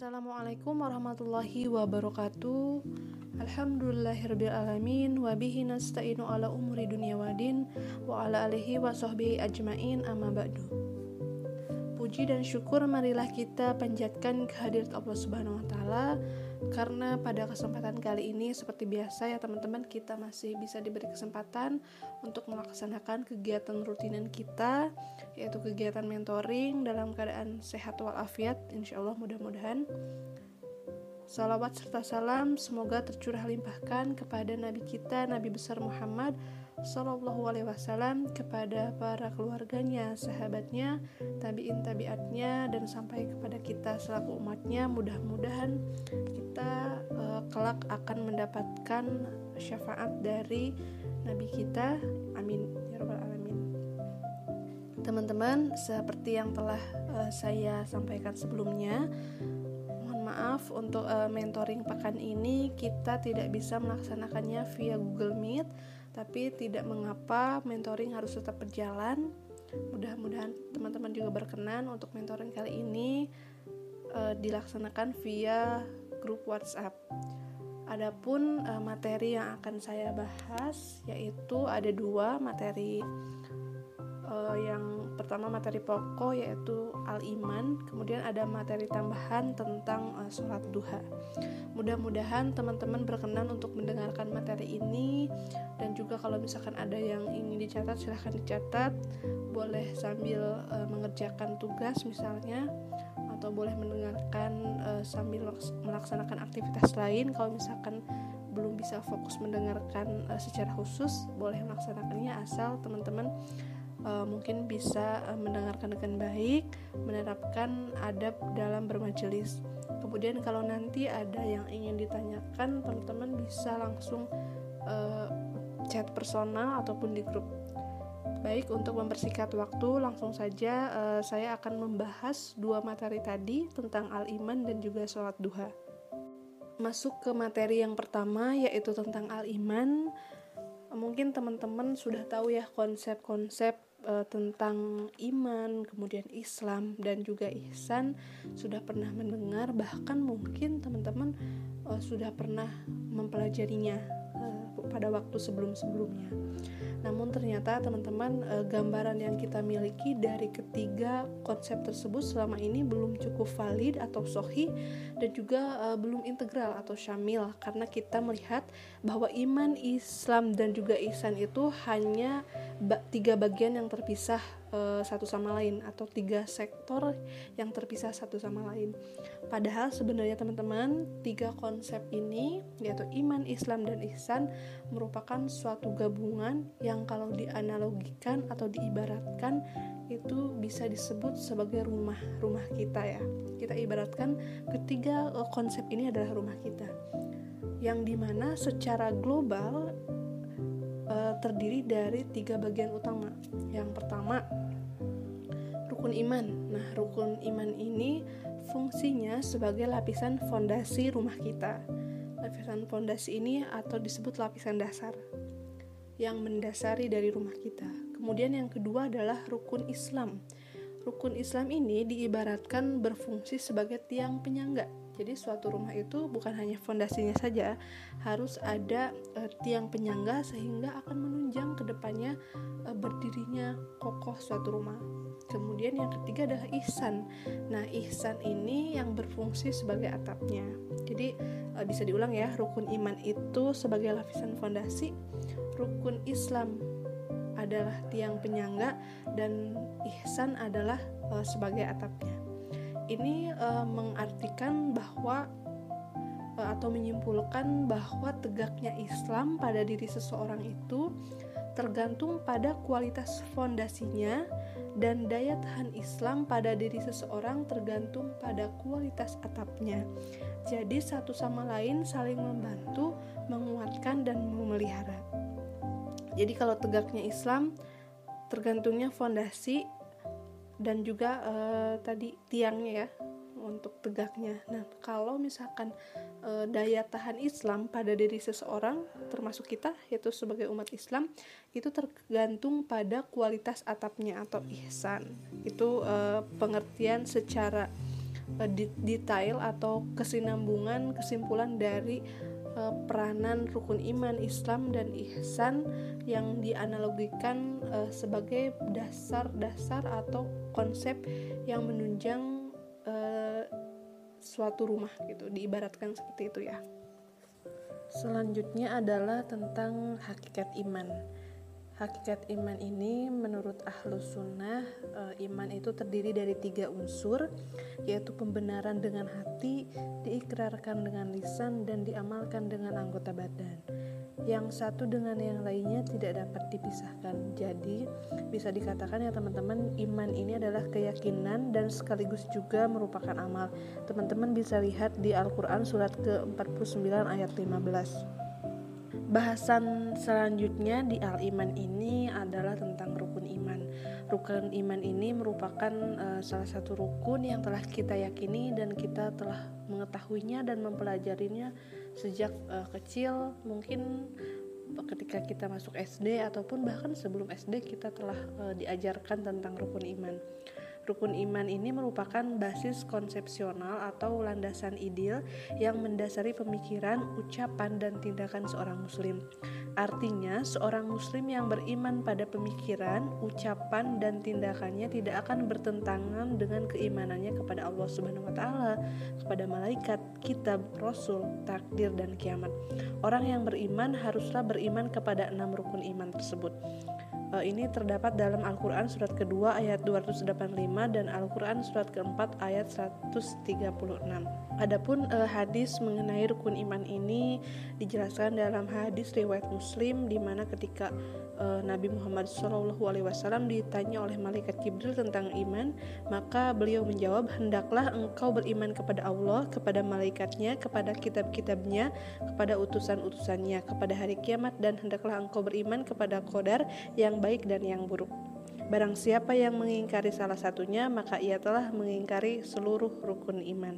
Assalamualaikum warahmatullahi wabarakatuh. Alhamdulillahirrabbilalamin. Wabihi nasta'inu ala umuri dunia wadin Wa ala alihi wa sahbihi ajmain. Amma ba'du. Puji dan syukur marilah kita panjatkan kehadirat Allah subhanahu wa ta'ala. Karena pada kesempatan kali ini seperti biasa ya teman-teman kita masih bisa diberi kesempatan untuk melaksanakan kegiatan rutinan kita yaitu kegiatan mentoring dalam keadaan sehat walafiat insya Allah mudah-mudahan Salawat serta salam semoga tercurah limpahkan kepada Nabi kita Nabi besar Muhammad Sallallahu Alaihi Wasallam kepada para keluarganya, sahabatnya, tabiin tabiatnya dan sampai kepada kita selaku umatnya. Mudah-mudahan kita uh, kelak akan mendapatkan syafaat dari Nabi kita. Amin ya robbal alamin. Teman-teman, seperti yang telah uh, saya sampaikan sebelumnya, mohon maaf untuk uh, mentoring pekan ini kita tidak bisa melaksanakannya via Google Meet tapi tidak mengapa mentoring harus tetap berjalan. Mudah-mudahan teman-teman juga berkenan untuk mentoring kali ini uh, dilaksanakan via grup WhatsApp. Adapun uh, materi yang akan saya bahas yaitu ada dua materi uh, yang pertama materi pokok yaitu al-iman, kemudian ada materi tambahan tentang uh, sholat duha. Mudah-mudahan teman-teman berkenan untuk mendengarkan materi ini. Dan juga kalau misalkan ada yang ingin dicatat silahkan dicatat, boleh sambil uh, mengerjakan tugas misalnya atau boleh mendengarkan uh, sambil melaksanakan aktivitas lain. Kalau misalkan belum bisa fokus mendengarkan uh, secara khusus boleh melaksanakannya asal teman-teman uh, mungkin bisa uh, mendengarkan dengan baik, menerapkan adab dalam bermajelis. Kemudian kalau nanti ada yang ingin ditanyakan, teman-teman bisa langsung uh, chat personal ataupun di grup. Baik, untuk mempersingkat waktu, langsung saja uh, saya akan membahas dua materi tadi tentang al-iman dan juga sholat duha. Masuk ke materi yang pertama, yaitu tentang al-iman. Mungkin teman-teman sudah tahu ya konsep-konsep uh, tentang iman, kemudian Islam dan juga ihsan sudah pernah mendengar bahkan mungkin teman-teman uh, sudah pernah mempelajarinya uh, pada waktu sebelum-sebelumnya. Namun ternyata teman-teman e, gambaran yang kita miliki dari ketiga konsep tersebut selama ini belum cukup valid atau sohi dan juga e, belum integral atau syamil karena kita melihat bahwa iman Islam dan juga ihsan itu hanya tiga bagian yang terpisah e, satu sama lain atau tiga sektor yang terpisah satu sama lain. Padahal sebenarnya teman-teman tiga konsep ini yaitu iman, Islam dan ihsan merupakan suatu gabungan yang kalau dianalogikan atau diibaratkan itu bisa disebut sebagai rumah rumah kita ya kita ibaratkan ketiga eh, konsep ini adalah rumah kita yang di mana secara global uh, terdiri dari tiga bagian utama yang pertama rukun iman nah rukun iman ini fungsinya sebagai lapisan fondasi rumah kita lapisan fondasi ini atau disebut lapisan dasar yang mendasari dari rumah kita. Kemudian yang kedua adalah rukun Islam. Rukun Islam ini diibaratkan berfungsi sebagai tiang penyangga. Jadi suatu rumah itu bukan hanya fondasinya saja, harus ada e, tiang penyangga sehingga akan menunjang ke depannya e, berdirinya kokoh suatu rumah. Kemudian yang ketiga adalah ihsan. Nah, ihsan ini yang berfungsi sebagai atapnya. Jadi e, bisa diulang ya, rukun iman itu sebagai lapisan fondasi, rukun Islam adalah tiang penyangga dan ihsan adalah e, sebagai atapnya. Ini e, mengartikan bahwa atau menyimpulkan bahwa tegaknya Islam pada diri seseorang itu tergantung pada kualitas fondasinya dan daya tahan Islam pada diri seseorang tergantung pada kualitas atapnya. Jadi satu sama lain saling membantu, menguatkan dan memelihara. Jadi kalau tegaknya Islam tergantungnya fondasi dan juga uh, tadi tiangnya ya untuk tegaknya. Nah, kalau misalkan e, daya tahan Islam pada diri seseorang, termasuk kita, yaitu sebagai umat Islam, itu tergantung pada kualitas atapnya atau ihsan. Itu e, pengertian secara uh, detail atau kesinambungan kesimpulan dari uh, peranan rukun iman Islam dan ihsan yang dianalogikan uh, sebagai dasar-dasar atau konsep yang menunjang uh, suatu rumah gitu diibaratkan seperti itu ya. Selanjutnya adalah tentang hakikat iman hakikat iman ini menurut ahlus sunnah e, iman itu terdiri dari tiga unsur yaitu pembenaran dengan hati diikrarkan dengan lisan dan diamalkan dengan anggota badan. Yang satu dengan yang lainnya tidak dapat dipisahkan. Jadi bisa dikatakan ya teman-teman iman ini adalah keyakinan dan sekaligus juga merupakan amal. Teman-teman bisa lihat di Al-Quran surat ke-49 ayat 15 Bahasan selanjutnya di Al-Iman ini adalah tentang rukun iman. Rukun iman ini merupakan uh, salah satu rukun yang telah kita yakini dan kita telah mengetahuinya dan mempelajarinya sejak uh, kecil. Mungkin ketika kita masuk SD ataupun bahkan sebelum SD kita telah uh, diajarkan tentang rukun iman. Rukun iman ini merupakan basis konsepsional atau landasan ideal yang mendasari pemikiran, ucapan, dan tindakan seorang muslim. Artinya, seorang muslim yang beriman pada pemikiran, ucapan, dan tindakannya tidak akan bertentangan dengan keimanannya kepada Allah Subhanahu wa taala, kepada malaikat, kitab, rasul, takdir, dan kiamat. Orang yang beriman haruslah beriman kepada enam rukun iman tersebut ini terdapat dalam Al-Quran surat kedua ayat 285 dan Al-Quran surat keempat ayat 136. Adapun uh, hadis mengenai rukun iman ini dijelaskan dalam hadis riwayat Muslim di mana ketika uh, Nabi Muhammad SAW ditanya oleh malaikat Jibril tentang iman, maka beliau menjawab, hendaklah engkau beriman kepada Allah, kepada malaikatnya, kepada kitab-kitabnya, kepada utusan-utusannya, kepada hari kiamat, dan hendaklah engkau beriman kepada kodar yang baik dan yang buruk. Barang siapa yang mengingkari salah satunya, maka ia telah mengingkari seluruh rukun iman.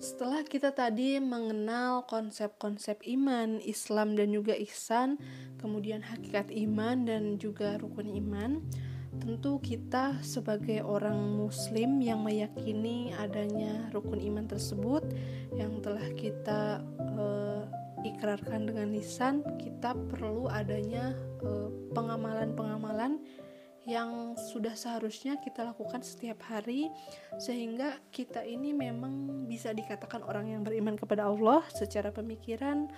Setelah kita tadi mengenal konsep-konsep iman, Islam dan juga ihsan, kemudian hakikat iman dan juga rukun iman, tentu kita sebagai orang muslim yang meyakini adanya rukun iman tersebut yang telah kita uh, ikrarkan dengan lisan kita perlu adanya eh, pengamalan-pengamalan yang sudah seharusnya kita lakukan setiap hari sehingga kita ini memang bisa dikatakan orang yang beriman kepada Allah secara pemikiran,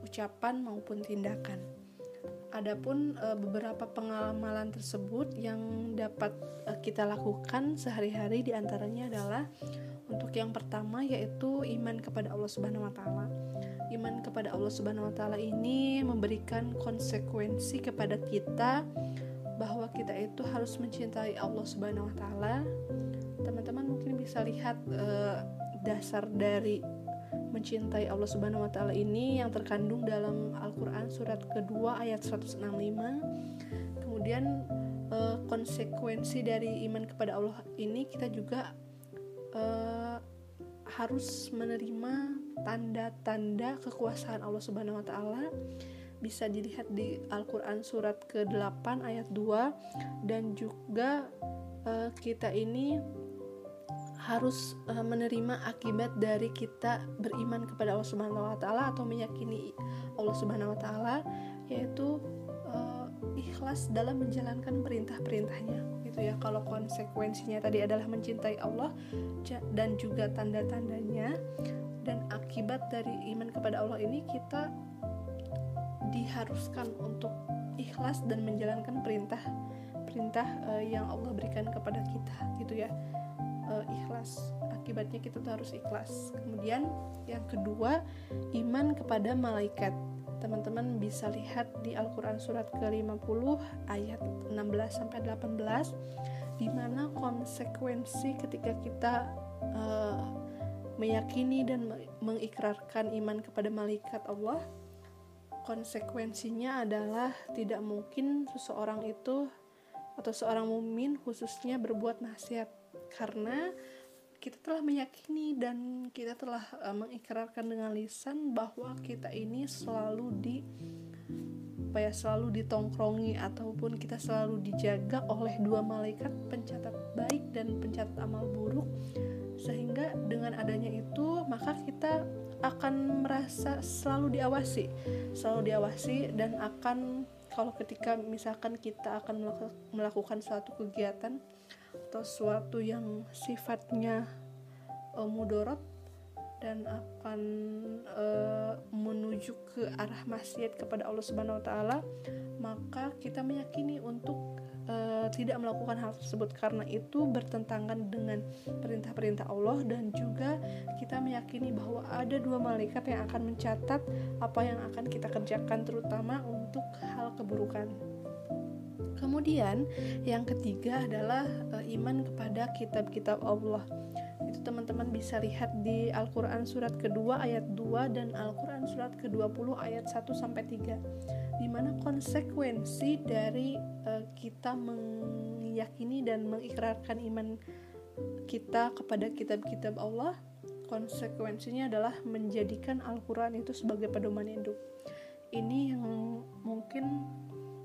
ucapan maupun tindakan. Adapun e, beberapa pengamalan tersebut yang dapat e, kita lakukan sehari-hari di antaranya adalah untuk yang pertama yaitu iman kepada Allah Subhanahu wa taala iman kepada Allah Subhanahu wa taala ini memberikan konsekuensi kepada kita bahwa kita itu harus mencintai Allah Subhanahu wa taala. Teman-teman mungkin bisa lihat uh, dasar dari mencintai Allah Subhanahu wa taala ini yang terkandung dalam Al-Qur'an surat kedua ayat 165. Kemudian uh, konsekuensi dari iman kepada Allah ini kita juga uh, harus menerima tanda-tanda kekuasaan Allah Subhanahu wa taala bisa dilihat di Al-Qur'an surat ke-8 ayat 2 dan juga uh, kita ini harus uh, menerima akibat dari kita beriman kepada Allah Subhanahu wa taala atau meyakini Allah Subhanahu wa taala yaitu uh, ikhlas dalam menjalankan perintah-perintahnya gitu ya. Kalau konsekuensinya tadi adalah mencintai Allah dan juga tanda-tandanya dan akibat dari iman kepada Allah ini kita diharuskan untuk ikhlas dan menjalankan perintah perintah uh, yang Allah berikan kepada kita gitu ya. Uh, ikhlas. Akibatnya kita tuh harus ikhlas. Kemudian yang kedua iman kepada malaikat. Teman-teman bisa lihat di Al-Quran surat ke-50 ayat 16 sampai 18 di mana konsekuensi ketika kita uh, meyakini dan mengikrarkan iman kepada malaikat Allah konsekuensinya adalah tidak mungkin seseorang itu atau seorang mumin khususnya berbuat maksiat karena kita telah meyakini dan kita telah uh, mengikrarkan dengan lisan bahwa kita ini selalu di supaya selalu ditongkrongi ataupun kita selalu dijaga oleh dua malaikat pencatat baik dan pencatat amal buruk sehingga dengan adanya itu maka kita akan merasa selalu diawasi. Selalu diawasi dan akan kalau ketika misalkan kita akan melakukan suatu kegiatan atau suatu yang sifatnya uh, mudorot dan akan uh, menuju ke arah maksiat kepada Allah Subhanahu wa taala, maka kita meyakini untuk uh, tidak melakukan hal tersebut karena itu bertentangan dengan perintah-perintah Allah dan juga kita meyakini bahwa ada dua malaikat yang akan mencatat apa yang akan kita kerjakan terutama untuk hal keburukan. Kemudian yang ketiga adalah uh, iman kepada kitab-kitab Allah itu teman-teman bisa lihat di Al-Quran surat kedua ayat 2 dan Al-Quran surat ke-20 ayat 1 sampai 3 di mana konsekuensi dari uh, kita meyakini dan mengikrarkan iman kita kepada kitab-kitab Allah konsekuensinya adalah menjadikan Al-Quran itu sebagai pedoman hidup ini yang mungkin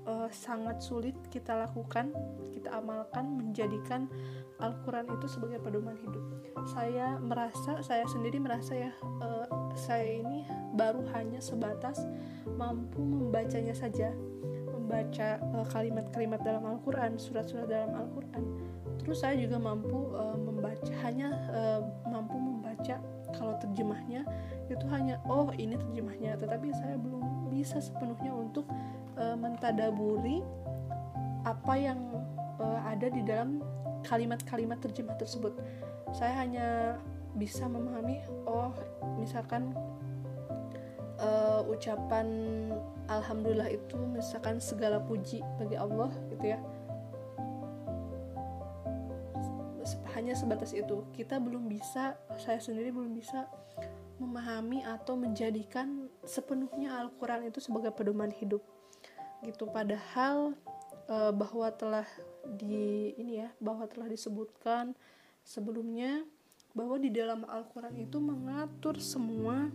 uh, sangat sulit kita lakukan, kita amalkan, menjadikan Al-Quran itu sebagai pedoman hidup. Saya merasa, saya sendiri merasa ya, uh, saya ini baru hanya sebatas mampu membacanya saja, membaca kalimat kalimat-kalimat dalam Al-Quran, surat-surat dalam Al-Quran. Terus saya juga mampu uh, membaca, hanya uh, mampu membaca kalau terjemahnya itu hanya oh ini terjemahnya, tetapi saya belum bisa sepenuhnya untuk uh, mentadaburi apa yang uh, ada di dalam kalimat-kalimat terjemah tersebut. Saya hanya bisa memahami oh misalkan uh, ucapan alhamdulillah itu misalkan segala puji bagi Allah gitu ya. Hanya sebatas itu. Kita belum bisa, saya sendiri belum bisa memahami atau menjadikan sepenuhnya Al-Qur'an itu sebagai pedoman hidup gitu. Padahal e, bahwa telah di ini ya bahwa telah disebutkan sebelumnya bahwa di dalam Al-Qur'an itu mengatur semua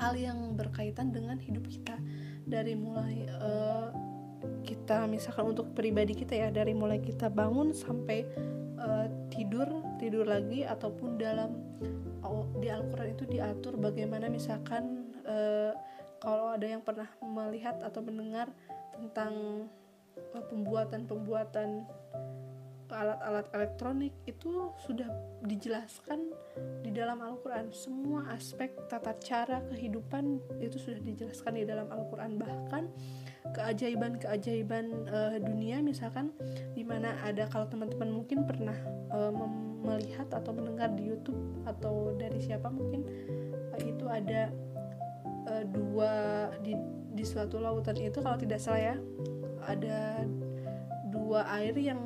hal yang berkaitan dengan hidup kita. Dari mulai e, kita misalkan untuk pribadi kita ya dari mulai kita bangun sampai uh, tidur tidur lagi ataupun dalam oh, di Al-Qur'an itu diatur bagaimana misalkan uh, kalau ada yang pernah melihat atau mendengar tentang uh, pembuatan-pembuatan alat-alat elektronik itu sudah dijelaskan di dalam Al-Quran. Semua aspek tata cara kehidupan itu sudah dijelaskan di dalam Al-Quran. Bahkan keajaiban-keajaiban uh, dunia misalkan di mana ada kalau teman-teman mungkin pernah uh, melihat atau mendengar di YouTube atau dari siapa mungkin itu ada uh, dua di di suatu lautan itu kalau tidak salah ya ada dua air yang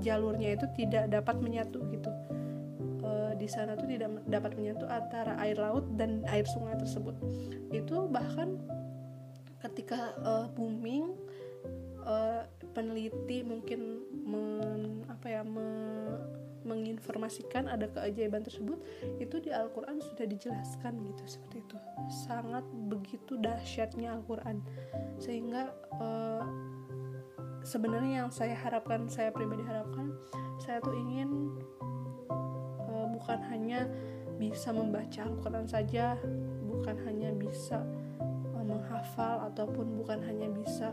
jalurnya itu tidak dapat menyatu gitu. Uh, di sana tuh tidak dapat menyatu antara air laut dan air sungai tersebut. Itu bahkan ketika uh, booming uh, peneliti mungkin men, apa ya me, menginformasikan ada keajaiban tersebut itu di Al-Qur'an sudah dijelaskan gitu seperti itu sangat begitu dahsyatnya Al-Qur'an. Sehingga uh, sebenarnya yang saya harapkan saya pribadi harapkan saya tuh ingin uh, bukan hanya bisa membaca Al-Qur'an saja bukan hanya bisa uh, menghafal ataupun bukan hanya bisa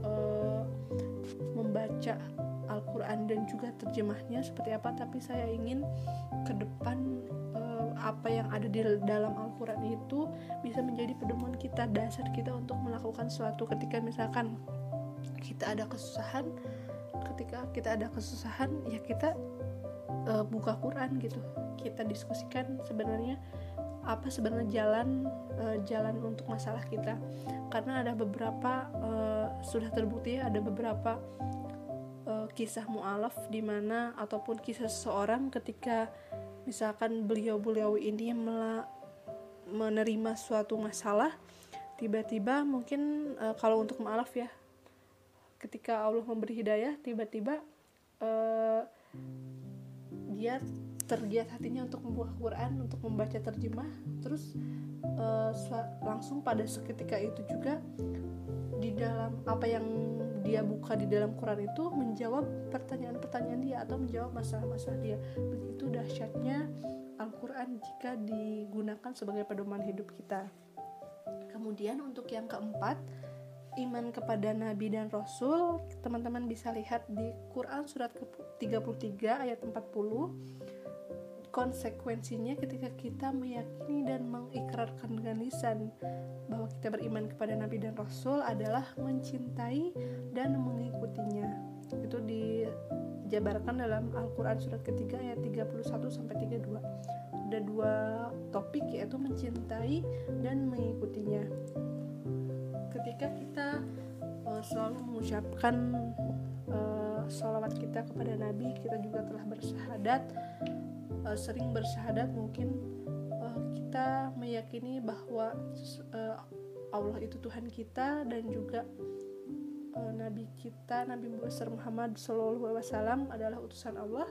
uh, membaca Al-Quran dan juga terjemahnya seperti apa tapi saya ingin ke depan uh, apa yang ada di dalam Al-Quran itu bisa menjadi pedoman kita dasar kita untuk melakukan sesuatu ketika misalkan kita ada kesusahan ketika kita ada kesusahan ya kita uh, buka Quran gitu. Kita diskusikan sebenarnya apa sebenarnya jalan uh, jalan untuk masalah kita. Karena ada beberapa uh, sudah terbukti ada beberapa kisah mualaf di mana ataupun kisah seseorang ketika misalkan beliau-beliau ini menerima suatu masalah tiba-tiba mungkin uh, kalau untuk mualaf ya ketika Allah memberi hidayah tiba-tiba uh, dia tergiat hatinya untuk membuka Quran untuk membaca terjemah terus uh, langsung pada seketika itu juga di dalam apa yang dia buka di dalam Quran itu menjawab pertanyaan-pertanyaan dia atau menjawab masalah-masalah dia. Begitu dahsyatnya Al-Quran jika digunakan sebagai pedoman hidup kita. Kemudian untuk yang keempat iman kepada nabi dan rasul. Teman-teman bisa lihat di Quran surat ke-33 ayat 40 konsekuensinya ketika kita meyakini dan mengikrarkan dengan lisan bahwa kita beriman kepada nabi dan rasul adalah mencintai dan mengikutinya. Itu dijabarkan dalam Al-Quran surat ketiga ayat 31 sampai 32 ada dua topik yaitu mencintai dan mengikutinya. Ketika kita uh, selalu mengucapkan uh, salawat kita kepada Nabi kita juga telah bersahadat uh, sering bersahadat mungkin uh, kita meyakini bahwa uh, Allah itu Tuhan kita dan juga uh, Nabi kita Nabi Muhammad SAW adalah utusan Allah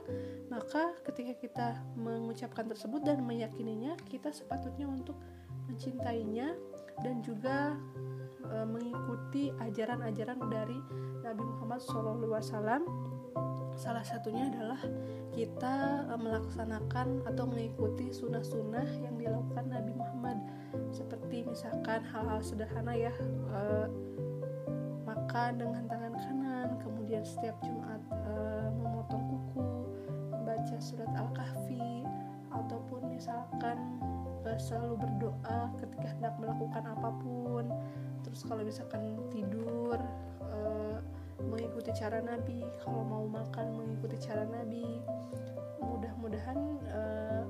maka ketika kita mengucapkan tersebut dan meyakininya kita sepatutnya untuk mencintainya dan juga e, mengikuti ajaran-ajaran dari Nabi Muhammad SAW salah satunya adalah kita e, melaksanakan atau mengikuti sunnah-sunnah yang dilakukan Nabi Muhammad. Seperti misalkan hal-hal sederhana ya e, makan dengan tangan kanan kemudian setiap Jumat e, memotong kuku membaca surat Al-Kahfi ataupun misalkan selalu berdoa ketika hendak melakukan apa pun. Terus kalau misalkan tidur mengikuti cara Nabi kalau mau makan mengikuti cara Nabi mudah-mudahan uh,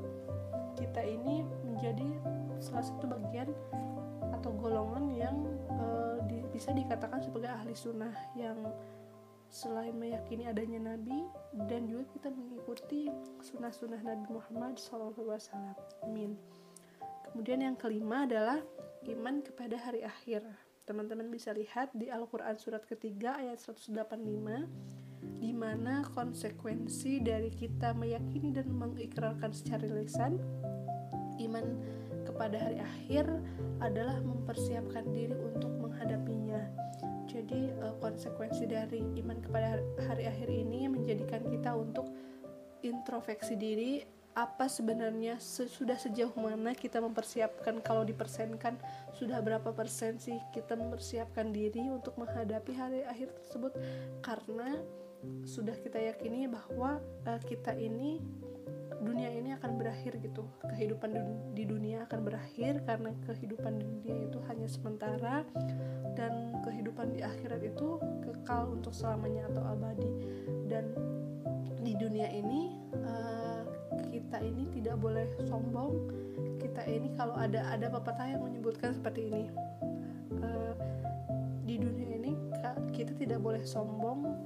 kita ini menjadi salah satu bagian atau golongan yang uh, di, bisa dikatakan sebagai ahli sunnah yang selain meyakini adanya Nabi dan juga kita mengikuti sunnah-sunnah Nabi Muhammad SAW. Amin. Kemudian yang kelima adalah iman kepada hari akhir. Teman-teman bisa lihat di Al-Quran surat ketiga ayat 185 di mana konsekuensi dari kita meyakini dan mengikrarkan secara lisan iman kepada hari akhir adalah mempersiapkan diri untuk menghadapinya. Jadi eh, konsekuensi dari iman kepada hari akhir ini menjadikan kita untuk introspeksi diri apa sebenarnya sudah sejauh mana kita mempersiapkan kalau dipersenkan sudah berapa persen sih kita mempersiapkan diri untuk menghadapi hari akhir tersebut? Karena sudah kita yakini bahwa uh, kita ini dunia ini akan berakhir gitu. Kehidupan di dunia akan berakhir karena kehidupan di dunia itu hanya sementara dan kehidupan di akhirat itu kekal untuk selamanya atau abadi. Dan di dunia ini uh, kita ini tidak boleh sombong. Kita ini kalau ada ada pepatah yang menyebutkan seperti ini. Uh, di dunia ini kita tidak boleh sombong.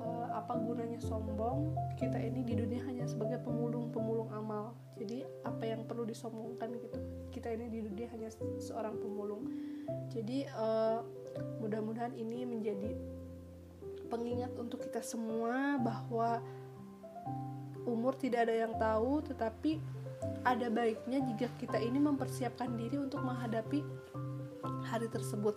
Uh, apa gunanya sombong? Kita ini di dunia hanya sebagai pemulung-pemulung amal. Jadi apa yang perlu disombongkan gitu? Kita ini di dunia hanya seorang pemulung. Jadi uh, mudah-mudahan ini menjadi pengingat untuk kita semua bahwa umur tidak ada yang tahu tetapi ada baiknya jika kita ini mempersiapkan diri untuk menghadapi hari tersebut.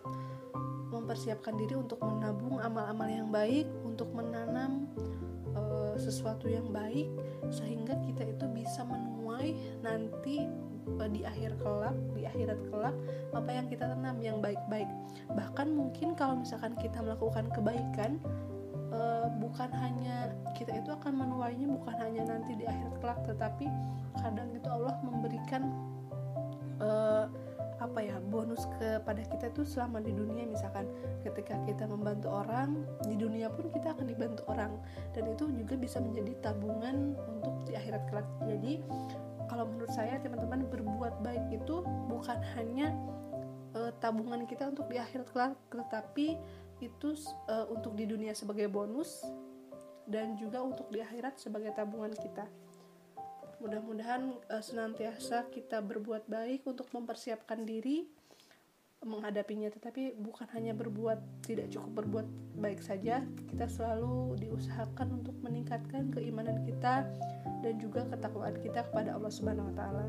Mempersiapkan diri untuk menabung amal-amal yang baik untuk menanam e, sesuatu yang baik sehingga kita itu bisa menuai nanti e, di akhir kelak di akhirat kelak apa yang kita tanam yang baik-baik. Bahkan mungkin kalau misalkan kita melakukan kebaikan uh, bukan hanya kita itu akan menuainya bukan hanya nanti di akhir kelak tetapi kadang itu Allah memberikan uh, apa ya bonus kepada kita itu selama di dunia. Misalkan ketika kita membantu orang di dunia pun kita akan dibantu orang. Dan itu juga bisa menjadi tabungan untuk di akhirat kelak. Jadi kalau menurut saya teman-teman berbuat baik itu bukan hanya uh, tabungan kita untuk di akhirat kelak tetapi itu uh, untuk di dunia sebagai bonus dan juga untuk di akhirat sebagai tabungan kita. Mudah-mudahan uh, senantiasa kita berbuat baik untuk mempersiapkan diri menghadapinya tetapi bukan hanya berbuat tidak cukup berbuat baik saja kita selalu diusahakan untuk meningkatkan keimanan kita dan juga ketakwaan kita kepada Allah Subhanahu wa taala.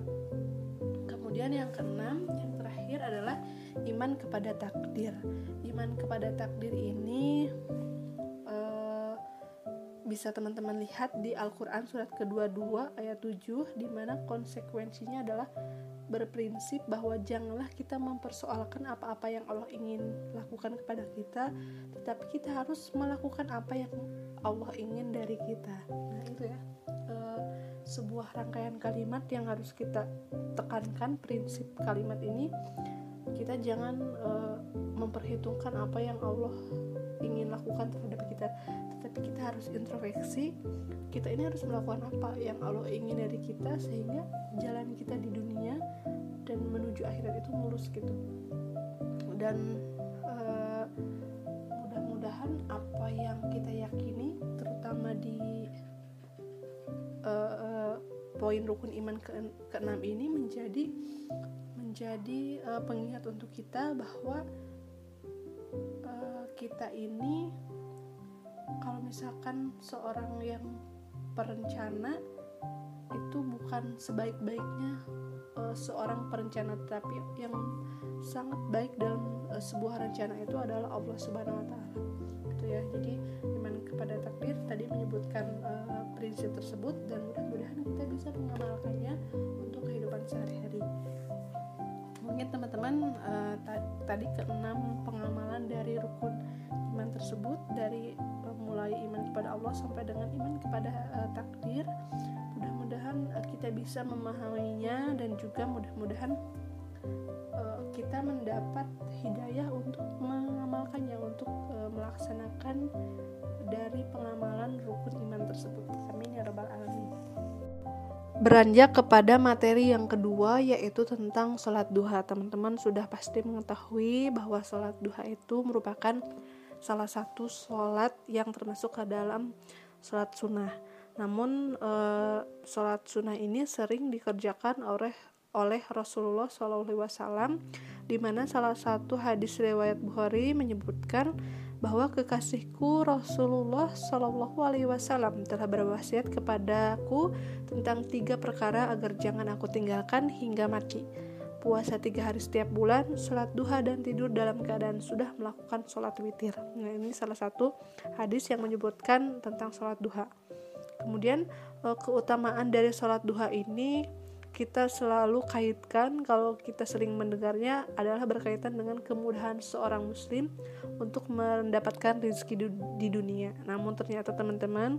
Kemudian yang keenam, yang terakhir adalah iman kepada takdir. Iman kepada takdir ini uh, bisa teman-teman lihat di Al-Qur'an surat kedua-dua ayat 7 di mana konsekuensinya adalah berprinsip bahwa janganlah kita mempersoalkan apa-apa yang Allah ingin lakukan kepada kita, tetapi kita harus melakukan apa yang Allah ingin dari kita. Nah, itu ya. E, sebuah rangkaian kalimat yang harus kita tekankan prinsip kalimat ini. Kita jangan e, memperhitungkan apa yang Allah ingin lakukan terhadap kita, tetapi kita harus introspeksi. Kita ini harus melakukan apa yang Allah ingin dari kita sehingga jalan kita di dunia dan menuju akhirat itu mulus gitu dan uh, mudah-mudahan apa yang kita yakini terutama di uh, poin rukun iman ke keenam ini menjadi menjadi uh, pengingat untuk kita bahwa uh, kita ini kalau misalkan seorang yang perencana itu bukan sebaik-baiknya uh, seorang perencana tetapi yang sangat baik dalam uh, sebuah rencana itu adalah Allah Subhanahu wa taala. Gitu ya. Jadi iman kepada takdir tadi menyebutkan uh, prinsip tersebut dan mudah-mudahan kita bisa mengamalkannya untuk kehidupan sehari-hari. Mungkin teman-teman uh, tadi keenam pengamalan dari rukun iman tersebut dari uh, mulai iman kepada Allah sampai dengan iman kepada uh, takdir mudah-mudahan uh, kita bisa memahaminya dan juga mudah-mudahan uh, kita mendapat hidayah untuk mengamalkannya untuk uh, melaksanakan dari pengamalan rukun iman tersebut. Amin ya rabbal alamin. Beranjak kepada materi yang kedua yaitu tentang sholat duha. Teman-teman sudah pasti mengetahui bahwa sholat duha itu merupakan salah satu sholat yang termasuk ke dalam sholat sunnah. Namun uh, sholat sunnah ini sering dikerjakan oleh oleh Rasulullah SAW, di mana salah satu hadis riwayat Bukhari menyebutkan bahwa kekasihku Rasulullah Shallallahu Alaihi Wasallam telah berwasiat kepadaku tentang tiga perkara agar jangan aku tinggalkan hingga mati. Puasa tiga hari setiap bulan, sholat duha dan tidur dalam keadaan sudah melakukan sholat witir. Nah ini salah satu hadis yang menyebutkan tentang sholat duha. Kemudian uh, keutamaan dari sholat duha ini kita selalu kaitkan kalau kita sering mendengarnya adalah berkaitan dengan kemudahan seorang muslim untuk mendapatkan rezeki di dunia. Namun ternyata teman-teman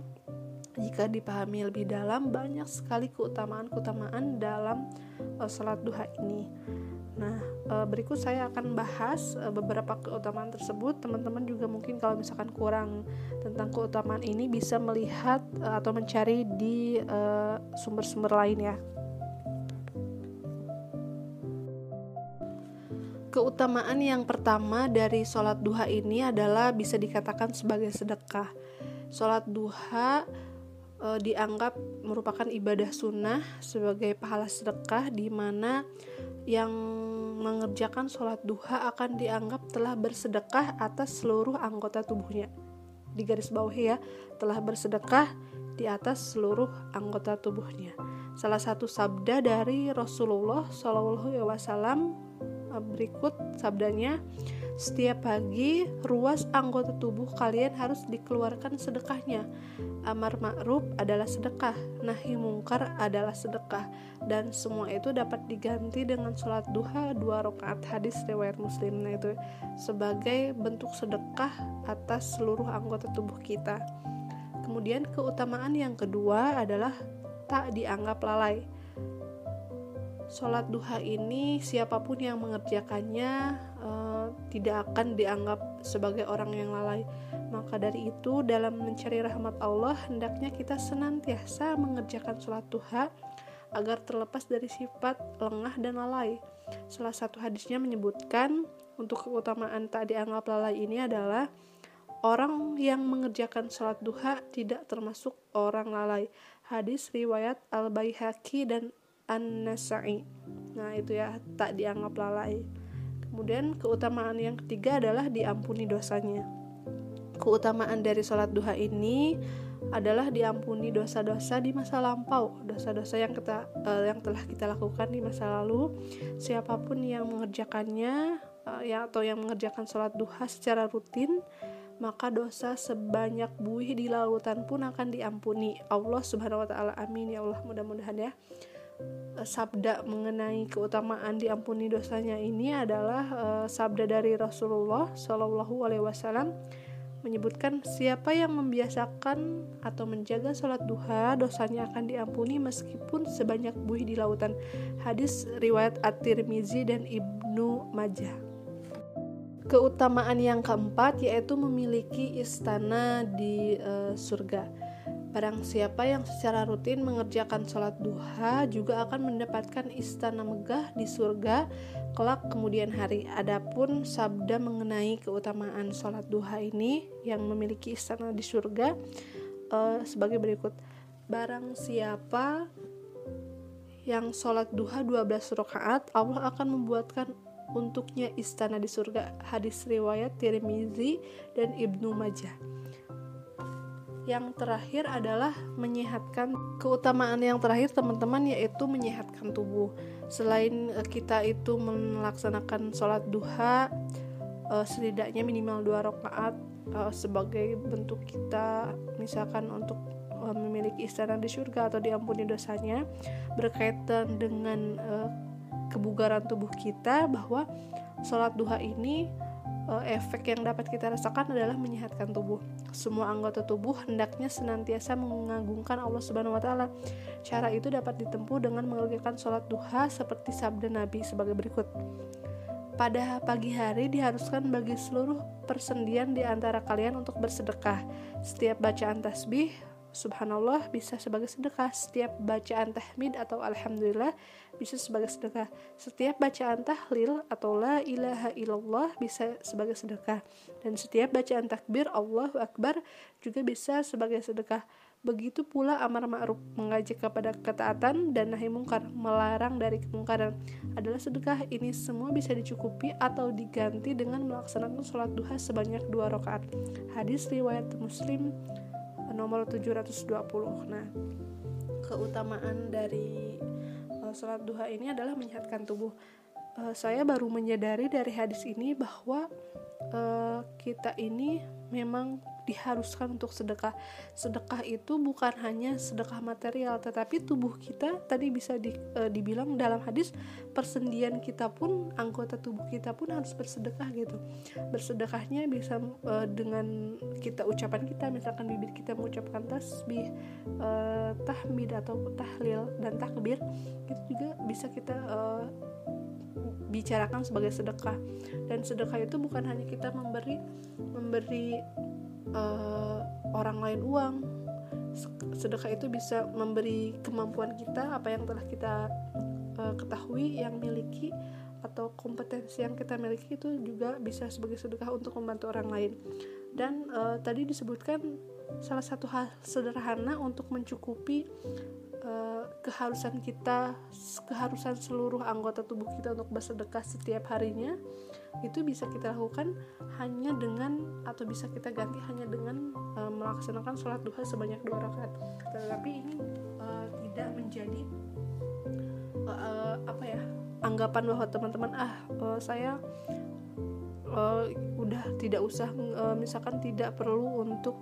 jika dipahami lebih dalam banyak sekali keutamaan-keutamaan dalam uh, sholat duha ini. Nah, eh, berikut saya akan bahas eh, beberapa keutamaan tersebut. Teman-teman juga mungkin kalau misalkan kurang tentang keutamaan ini bisa melihat atau mencari di sumber-sumber lain ya. Keutamaan yang pertama dari sholat duha ini adalah bisa dikatakan sebagai sedekah. Sholat duha e, dianggap merupakan ibadah sunnah sebagai pahala sedekah di mana yang mengerjakan sholat duha akan dianggap telah bersedekah atas seluruh anggota tubuhnya. Di garis bawah ya, telah bersedekah di atas seluruh anggota tubuhnya. Salah satu sabda dari Rasulullah SAW berikut sabdanya, setiap pagi, ruas anggota tubuh kalian harus dikeluarkan sedekahnya. Amar ma'ruf adalah sedekah, nahi mungkar adalah sedekah, dan semua itu dapat diganti dengan sholat duha dua rakaat hadis riwayat muslim. Nah itu sebagai bentuk sedekah atas seluruh anggota tubuh kita. Kemudian keutamaan yang kedua adalah tak dianggap lalai sholat duha ini siapa pun yang mengerjakannya uh, tidak akan dianggap sebagai orang yang lalai. Maka dari itu dalam mencari rahmat Allah hendaknya kita senantiasa mengerjakan sholat duha agar terlepas dari sifat lengah dan lalai. Salah satu hadisnya menyebutkan untuk keutamaan tak dianggap lalai ini adalah orang yang mengerjakan sholat duha tidak termasuk orang lalai. Hadis riwayat Al-Baihaqi dan An-Nasa'i. Nah, itu ya tak dianggap lalai. kemudian keutamaan yang ketiga adalah diampuni dosanya keutamaan dari sholat duha ini adalah diampuni dosa-dosa di masa lampau, dosa-dosa yang kita uh, yang telah kita lakukan di masa lalu. Siapa pun yang mengerjakannya uh, ya atau yang mengerjakan sholat duha secara rutin, maka dosa sebanyak buih di lautan pun akan diampuni. Allah Subhanahu wa taala. Amin ya Allah, mudah-mudahan ya. Uh, sabda mengenai keutamaan diampuni dosanya ini adalah uh, sabda dari Rasulullah Shallallahu alaihi wasallam menyebutkan siapa yang membiasakan atau menjaga sholat duha dosanya akan diampuni meskipun sebanyak buih di lautan. Hadis riwayat At-Tirmizi dan Ibnu Majah. Keutamaan yang keempat yaitu memiliki istana di uh, surga Barang siapa yang secara rutin mengerjakan sholat duha juga akan mendapatkan istana megah di surga kelak kemudian hari. Adapun sabda mengenai keutamaan sholat duha ini yang memiliki istana di surga uh, sebagai berikut. Barang siapa yang sholat duha 12 rakaat, Allah akan membuatkan untuknya istana di surga. Hadis riwayat Tirmizi dan Ibnu Majah yang terakhir adalah menyehatkan keutamaan yang terakhir teman-teman yaitu menyehatkan tubuh. Selain uh, kita itu melaksanakan sholat duha uh, setidaknya minimal dua rakaat uh, sebagai bentuk kita misalkan untuk memiliki istana di surga atau diampuni dosanya berkaitan dengan kebugaran tubuh kita bahwa sholat duha ini efek yang dapat kita rasakan adalah menyehatkan tubuh. Semua anggota tubuh hendaknya senantiasa mengagungkan Allah Subhanahu wa taala. Cara itu dapat ditempuh dengan mengerjakan sholat duha seperti sabda Nabi sebagai berikut. Pada pagi hari diharuskan bagi seluruh persendian di antara kalian untuk bersedekah. Setiap bacaan tasbih, subhanallah bisa sebagai sedekah. Setiap bacaan tahmid atau alhamdulillah bisa sebagai sedekah. Setiap bacaan tahlil atau la ilaha illallah bisa sebagai sedekah. Dan setiap bacaan takbir Allahu Akbar juga bisa sebagai sedekah. Begitu pula amar ma'ruf mengajak kepada ketaatan dan nahi mungkar melarang dari kemungkaran adalah sedekah. Ini semua bisa dicukupi atau diganti dengan melaksanakan sholat duha sebanyak dua rakaat. Hadis riwayat Muslim nomor 720. Nah, keutamaan dari uh, sholat duha ini adalah menyehatkan tubuh. Uh, saya baru menyadari dari hadis ini bahwa uh, kita ini memang diharuskan untuk sedekah. Sedekah itu bukan hanya sedekah material, tetapi tubuh kita tadi bisa di, e, dibilang dalam hadis persendian kita pun anggota tubuh kita pun harus bersedekah gitu. Bersedekahnya bisa e, dengan kita ucapan kita, misalkan bibir kita mengucapkan tasbih, e, tahmid atau tahlil dan takbir, itu juga bisa kita e, bicarakan sebagai sedekah dan sedekah itu bukan hanya kita memberi memberi uh, orang lain uang. Sedekah itu bisa memberi kemampuan kita apa yang telah kita uh, ketahui yang miliki atau kompetensi yang kita miliki itu juga bisa sebagai sedekah untuk membantu orang lain. Dan uh, tadi disebutkan salah satu hal sederhana untuk mencukupi uh, keharusan kita keharusan seluruh anggota tubuh kita untuk bersedekah setiap harinya itu bisa kita lakukan hanya dengan atau bisa kita ganti hanya dengan uh, melaksanakan sholat duha sebanyak dua rakaat. Tetapi ini uh, tidak menjadi uh, uh, apa ya anggapan bahwa teman-teman ah uh, saya uh, udah tidak usah uh, misalkan tidak perlu untuk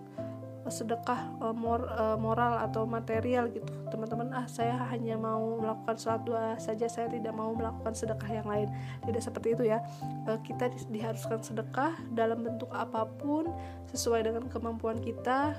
sedekah uh, mor, uh, moral atau material gitu. Teman-teman ah saya hanya mau melakukan sholat dua saja saya tidak mau melakukan sedekah yang lain. Tidak seperti itu ya. Uh, kita di, diharuskan sedekah dalam bentuk apa pun sesuai dengan kemampuan kita.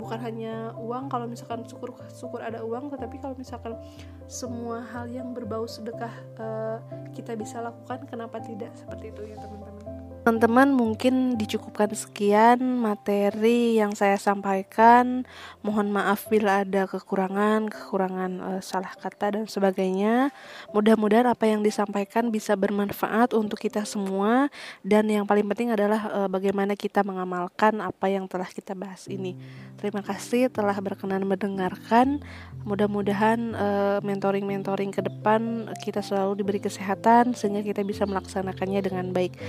Bukan hanya uang kalau misalkan syukur syukur ada uang tetapi kalau misalkan semua hal yang berbau sedekah uh, kita bisa lakukan kenapa tidak? Seperti itu ya teman-teman Teman-teman mungkin dicukupkan sekian materi yang saya sampaikan. Mohon maaf bila ada kekurangan, kekurangan e, salah kata dan sebagainya. Mudah-mudahan apa yang disampaikan bisa bermanfaat untuk kita semua dan yang paling penting adalah e, bagaimana kita mengamalkan apa yang telah kita bahas ini. Terima kasih telah berkenan mendengarkan. Mudah-mudahan uh, mentoring-mentoring ke depan kita selalu diberi kesehatan sehingga kita bisa melaksanakannya dengan baik.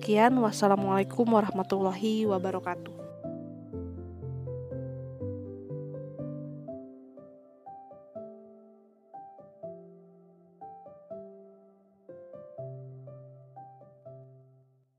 Sekian, wassalamualaikum warahmatullahi wabarakatuh.